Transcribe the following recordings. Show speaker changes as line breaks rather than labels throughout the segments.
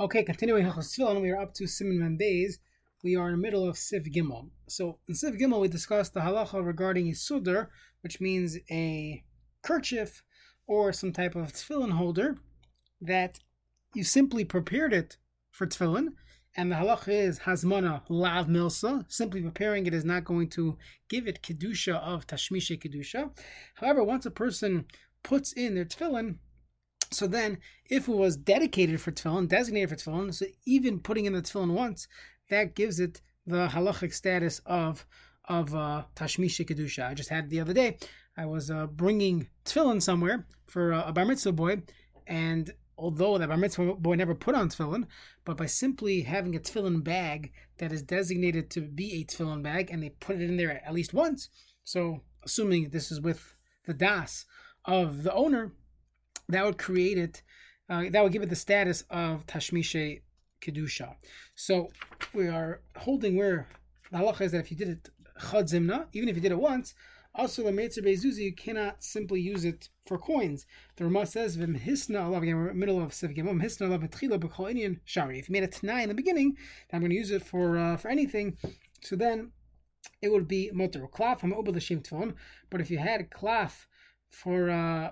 Okay, continuing Hilchos Tefillin, we are up to Siman Membeis. We are in the middle of Sif Gimel. So in Sif Gimel, we discussed the halacha regarding a sudr, which means a kerchief or some type of tefillin holder that you simply prepared it for tefillin, and the halacha is hazmana lav milsa. Simply preparing it is not going to give it kedusha of tashmishe kedusha. However, once a person puts in their tefillin, so then, if it was dedicated for tefillin, designated for tefillin, so even putting in the tefillin once, that gives it the halachic status of of uh, tashmish kedusha. I just had the other day. I was uh, bringing tefillin somewhere for uh, a bar mitzvah boy, and although that bar mitzvah boy never put on tefillin, but by simply having a tefillin bag that is designated to be a tefillin bag, and they put it in there at least once. So, assuming this is with the das of the owner, that would create it, uh, that would give it the status of Tashmishe Kedusha. So we are holding where the halacha is that if you did it Chad Zimna, even if you did it once, also the Meitzer Bezuzi, you cannot simply use it for coins. The Ramah says, Vim Hisna Allah, again, we're in the middle of Sivik Yamam, Hisna Allah Betchila B'chol Indian Shari. If you made a Tanai in the beginning, I'm going to use it for uh, for anything, so then it would be Motor. Klaf, I'm over the Shem but if you had Klaf for uh,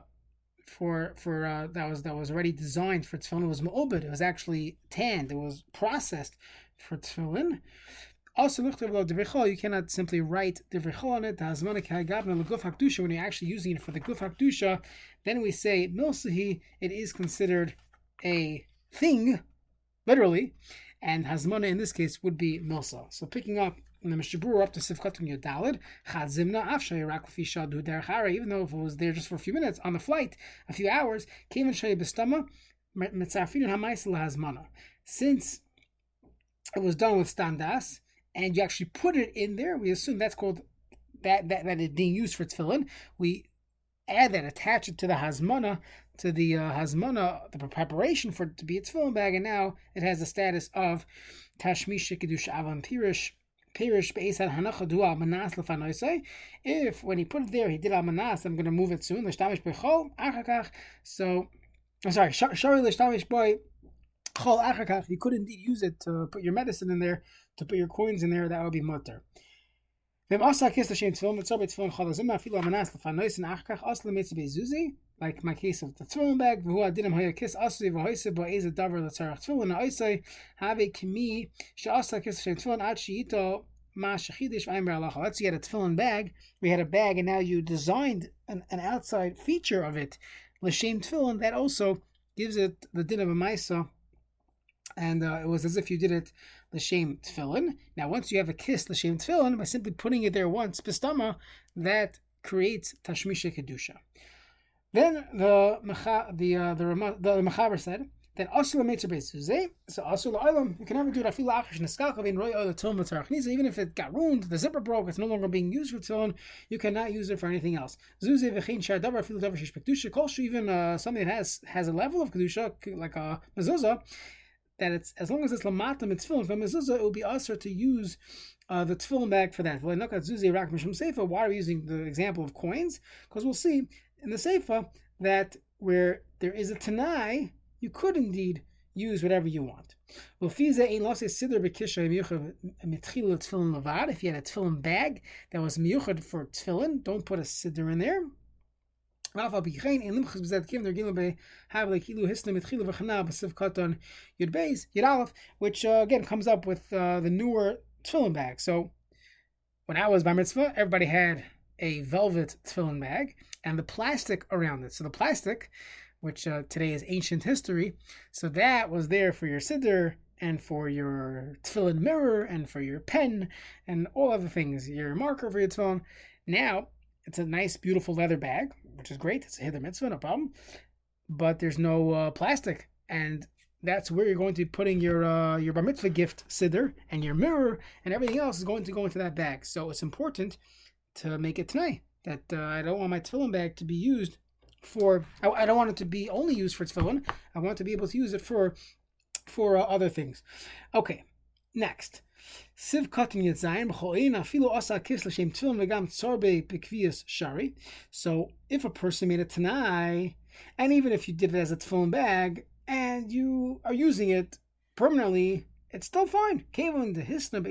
for for uh, that was that was already designed for tefillin was ma'obed. It was actually tanned. It was processed for tefillin. Also, you cannot simply write divrichol on it. When you're actually using it for the guf hakdusha, then we say milsahi. It is considered a thing, literally, and hazmana in this case would be milsa. So picking up the Mechaber up to Sivkatun Yodalid, Chadzimna Afshay Rakfi Shadu Derechara, even though if it was there just for a few minutes on the flight, a few hours, came in Shay Bestama, Metzafin Hamaisel Hazmana. Since it was done with Standas, and you actually put it in there, we assume that's called that that, that is being used for tefillin. We add that, attach it to the hazmana, to the uh, hazmana, the preparation for it to be a tefillin bag, and now it has the status of tashmish kedush avam pirish Pirish. If when he put it there he did Al Manas, I'm going to move it soon. L'shtamish Bechol Achakach. So, I'm sorry. Shari L'shtamish Boy. You could indeed use it to put your medicine in there, to put your coins in there. That would be mutter. Vem asa kis l'shem tefillin mitzvah tefillin chol azim afilu amanas lefanoisin achakach as l'mitzvah bezuzi like my case of the tefillin bag, who adinim haya kiss asri v'hoise bo eze davar l'tzarach tefillin ha'oise have a kimi she'asa kiss shem tefillin ad she'ito ma shechidish v'ayim alacha. Let's say you had a tefillin bag, we had a bag, and now you designed an, an outside feature of it, l'shem tefillin, that also gives it the din of a maisa, and uh, it was as if you did it l'shem tefillin. Now, once you have a kiss l'shem tefillin, by simply putting it there once, pistama, that creates tashmisha kedusha. Then the the uh, the the, Mechaber said that asul meitzer beis so asul oilam you can never do it afil achish neskalka bein roy oil tum even if it got ruined the zipper broke it's no longer being used for tefillin you cannot use it for anything else zuze v'chein shar davar afil davar shish kedusha kol even uh, something that has has a level of kedusha like a mezuzah that it's as long as it's lamata mitzvah from mezuzah it will be usher to use uh, the tefillin bag for that. Why are we using the example of coins? Because we'll see in the Seifa that where there is a Tanai, you could indeed use whatever you want. If you had a tefillin bag that was miyuchad for tefillin, don't put a siddur in there. Which uh, again comes up with uh, the newer tefillin bag. So when I was by mitzvah, everybody had a velvet tefillin bag and the plastic around it. So the plastic, which uh, today is ancient history, so that was there for your siddur and for your tefillin mirror and for your pen and all other things, your marker for your tefillin. Now it's a nice, beautiful leather bag, which is great. It's a hither mitzvah, no problem. But there's no uh, plastic, and that's where you're going to be putting your uh, your bar mitzvah gift siddur and your mirror and everything else is going to go into that bag. So it's important to make it tonight. That uh, I don't want my tefillin bag to be used for. I, I, don't want it to be only used for tefillin. I want to be able to use it for for uh, other things. Okay, next. So if a person made a tanai, and even if you did it as a tefillin bag and you are using it permanently, it's still fine. Kevin the hisna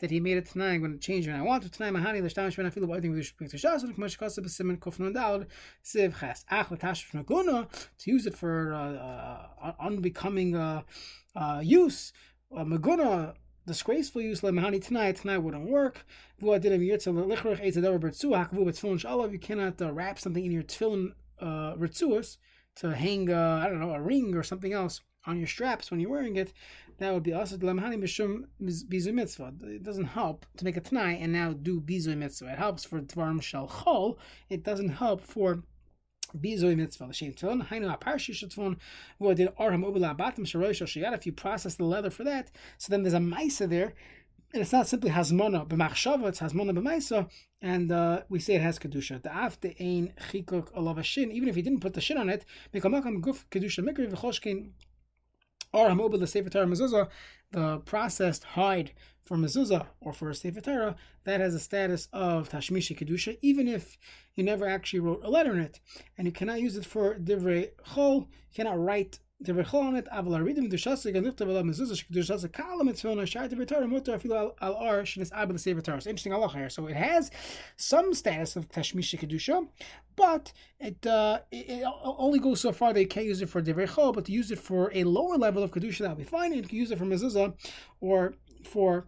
that he made it tonight. I'm going to change it. I want to tonight. Mahani l'shtamish ben afilu b'oidim v'dush b'ik tishas and k'mash kasa b'simen kufnun dalad siv ches ach l'tash v'naguna to use it for uh, uh, unbecoming uh, uh, use. Uh, maguna disgraceful use like mahani tonight tonight wouldn't work. You cannot uh, wrap something in your tefillin uh, to hang uh, I don't know a ring or something else on your straps when you're wearing it, that would be also bizu mitzvah. It doesn't help to make a tnai and now do bizu mitzvah. It helps for dvarim shel chol. It doesn't help for Bizoy mitzvah l'shem tefillin. Hainu aparshi shetzvon v'odin arham ubila batim sharoy shal If you process the leather for that, so then there's a ma'isa there, and it's not simply hasmona b'machshava. It's hasmona b'ma'isa, and uh, we say it has kedusha. The after ein chikuk alav shin. Even if you didn't put the shin on it, mekamakam guf kedusha mikri v'choshkin or hamobil the sefer Torah mezuzah, the processed hide for mezuzah or for a sefer Torah, that has a status of tashmishi kedusha, even if you never actually wrote a letter in it, and you cannot use it for divrei chol. You cannot write afilu al ar abel the. So interesting here. So it has some status of tashmishi kedusha, but it, uh, it, only goes so far. They can't use it for divrei chol, but to use it for a lower level of kedusha, that'll be fine. And you can use it for mezuzah or for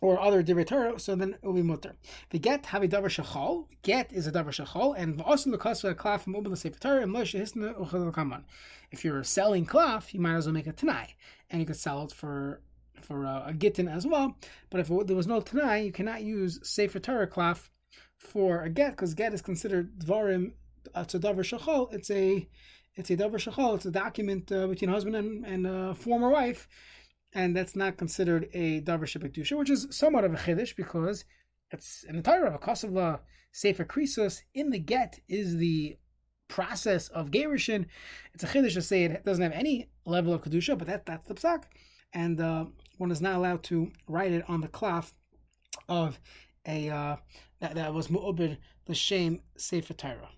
or other divrei so then it will be mutter. The get have a davar shachal. Get is a davar shachal, and also the klaf from ubel sefer Torah and moshe hisna uchel kaman. If you're selling klaf, you might as well make a tanai, and you could sell it for for a, a gittin as well. But if it, there was no tanai, you cannot use sefer Torah klaf for a get because get is considered dvarim. Uh, to davar shachal, it's a it's a davar shachal. It's a document uh, between husband and, and uh, former wife and that's not considered a davar shebekdusha, which is somewhat of a chiddush because it's the Torah of a kosovla sefer krisos in the get is the process of gerushin. It's a chiddush to say it doesn't have any level of kedusha, but that that's the psak, and uh, one is not allowed to write it on the cloth of a uh, that, that was mu'ubid the shame sefer Torah.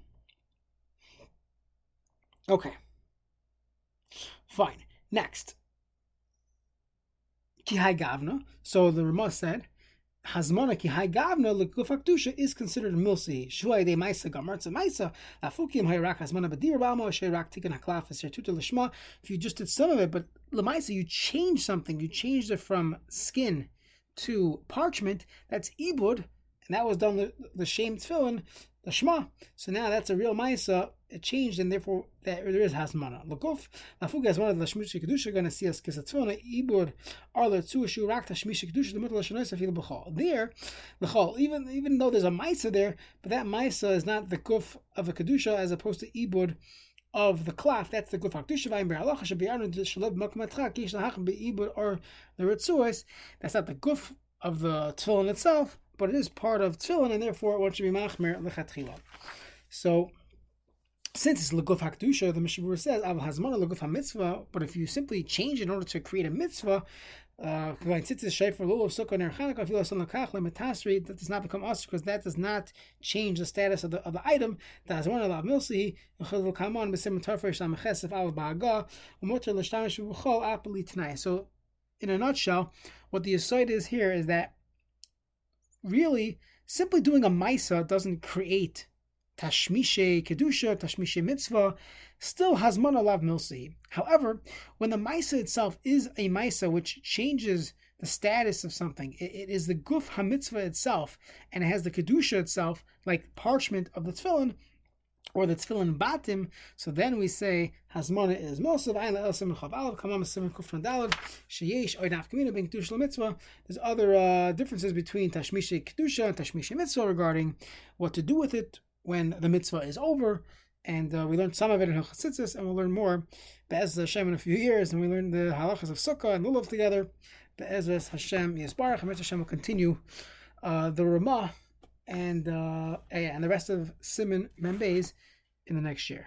Okay, fine. Next, kihai gavna. So the Ramah said, Hazmona kihai gavna lekufakdusha is considered milsi. Shuai de maisa gamartza maisa lafukim hayrak hazmona badir balma shayrak tikkun haklaf sertuta lishma. If you just did some of it, but lemaisa you change something, you changed it from skin to parchment. That's ibud, and that was done the, the shame tefillin So now that's a real Maisa. It changed, and therefore that, there is Hasmana. Lukuf, Lafuga is one of the Shmishi Kedusha, going to see us Kisatzvona, Ibur, Arla, Tzuashu, Rakta, Shmishi Kedusha, the middle of Shanois, Afil Bechal. There, Bechal, even, even though there's a Maisa there, but that Maisa is not the Kuf of a Kedusha as opposed to Ibur of the cloth, that's the guf hakdusha vayim be'alacha shebiyarnu shalab makmatcha kish lahach be'ibur or the ritzuos. That's not the guf of the tefillin itself, but it is part of tefillin, and therefore it should be machmer lechatchila. So, since it's leguf hakdusha, the Mechaber says av hazmana leguf mitzvah. But if you simply change in order to create a mitzvah, uh, that does not become us because that does not change the status of the, of the item. So, in a nutshell, what the aside is here is that really simply doing a maisa doesn't create tashmishe kedusha, tashmishe mitzvah, still has lav milsi. However, when the maisa itself is a maisa which changes the status of something, it, it is the guf hamitzvah itself, and it has the kedusha itself, like parchment of the tefillin, or the tefillin batim. So then we say hasmona is mosav ayin le'elsim chavav kamam simon kufran dalad sheyesh oidaf kamina being kedusha mitzvah. There's other uh, differences between tashmishi kedusha and tashmishi mitzvah regarding what to do with it when the mitzvah is over. And uh, we learned some of it in Hilchasitzis, and we'll learn more Be'ez Hashem in a few years. And we learned the halachas of Sukkah and Lulav together. Be'ez Hashem Yisbarach, and Hashem will continue uh, the Ramah and uh, and the rest of Siman Membeis in the next year.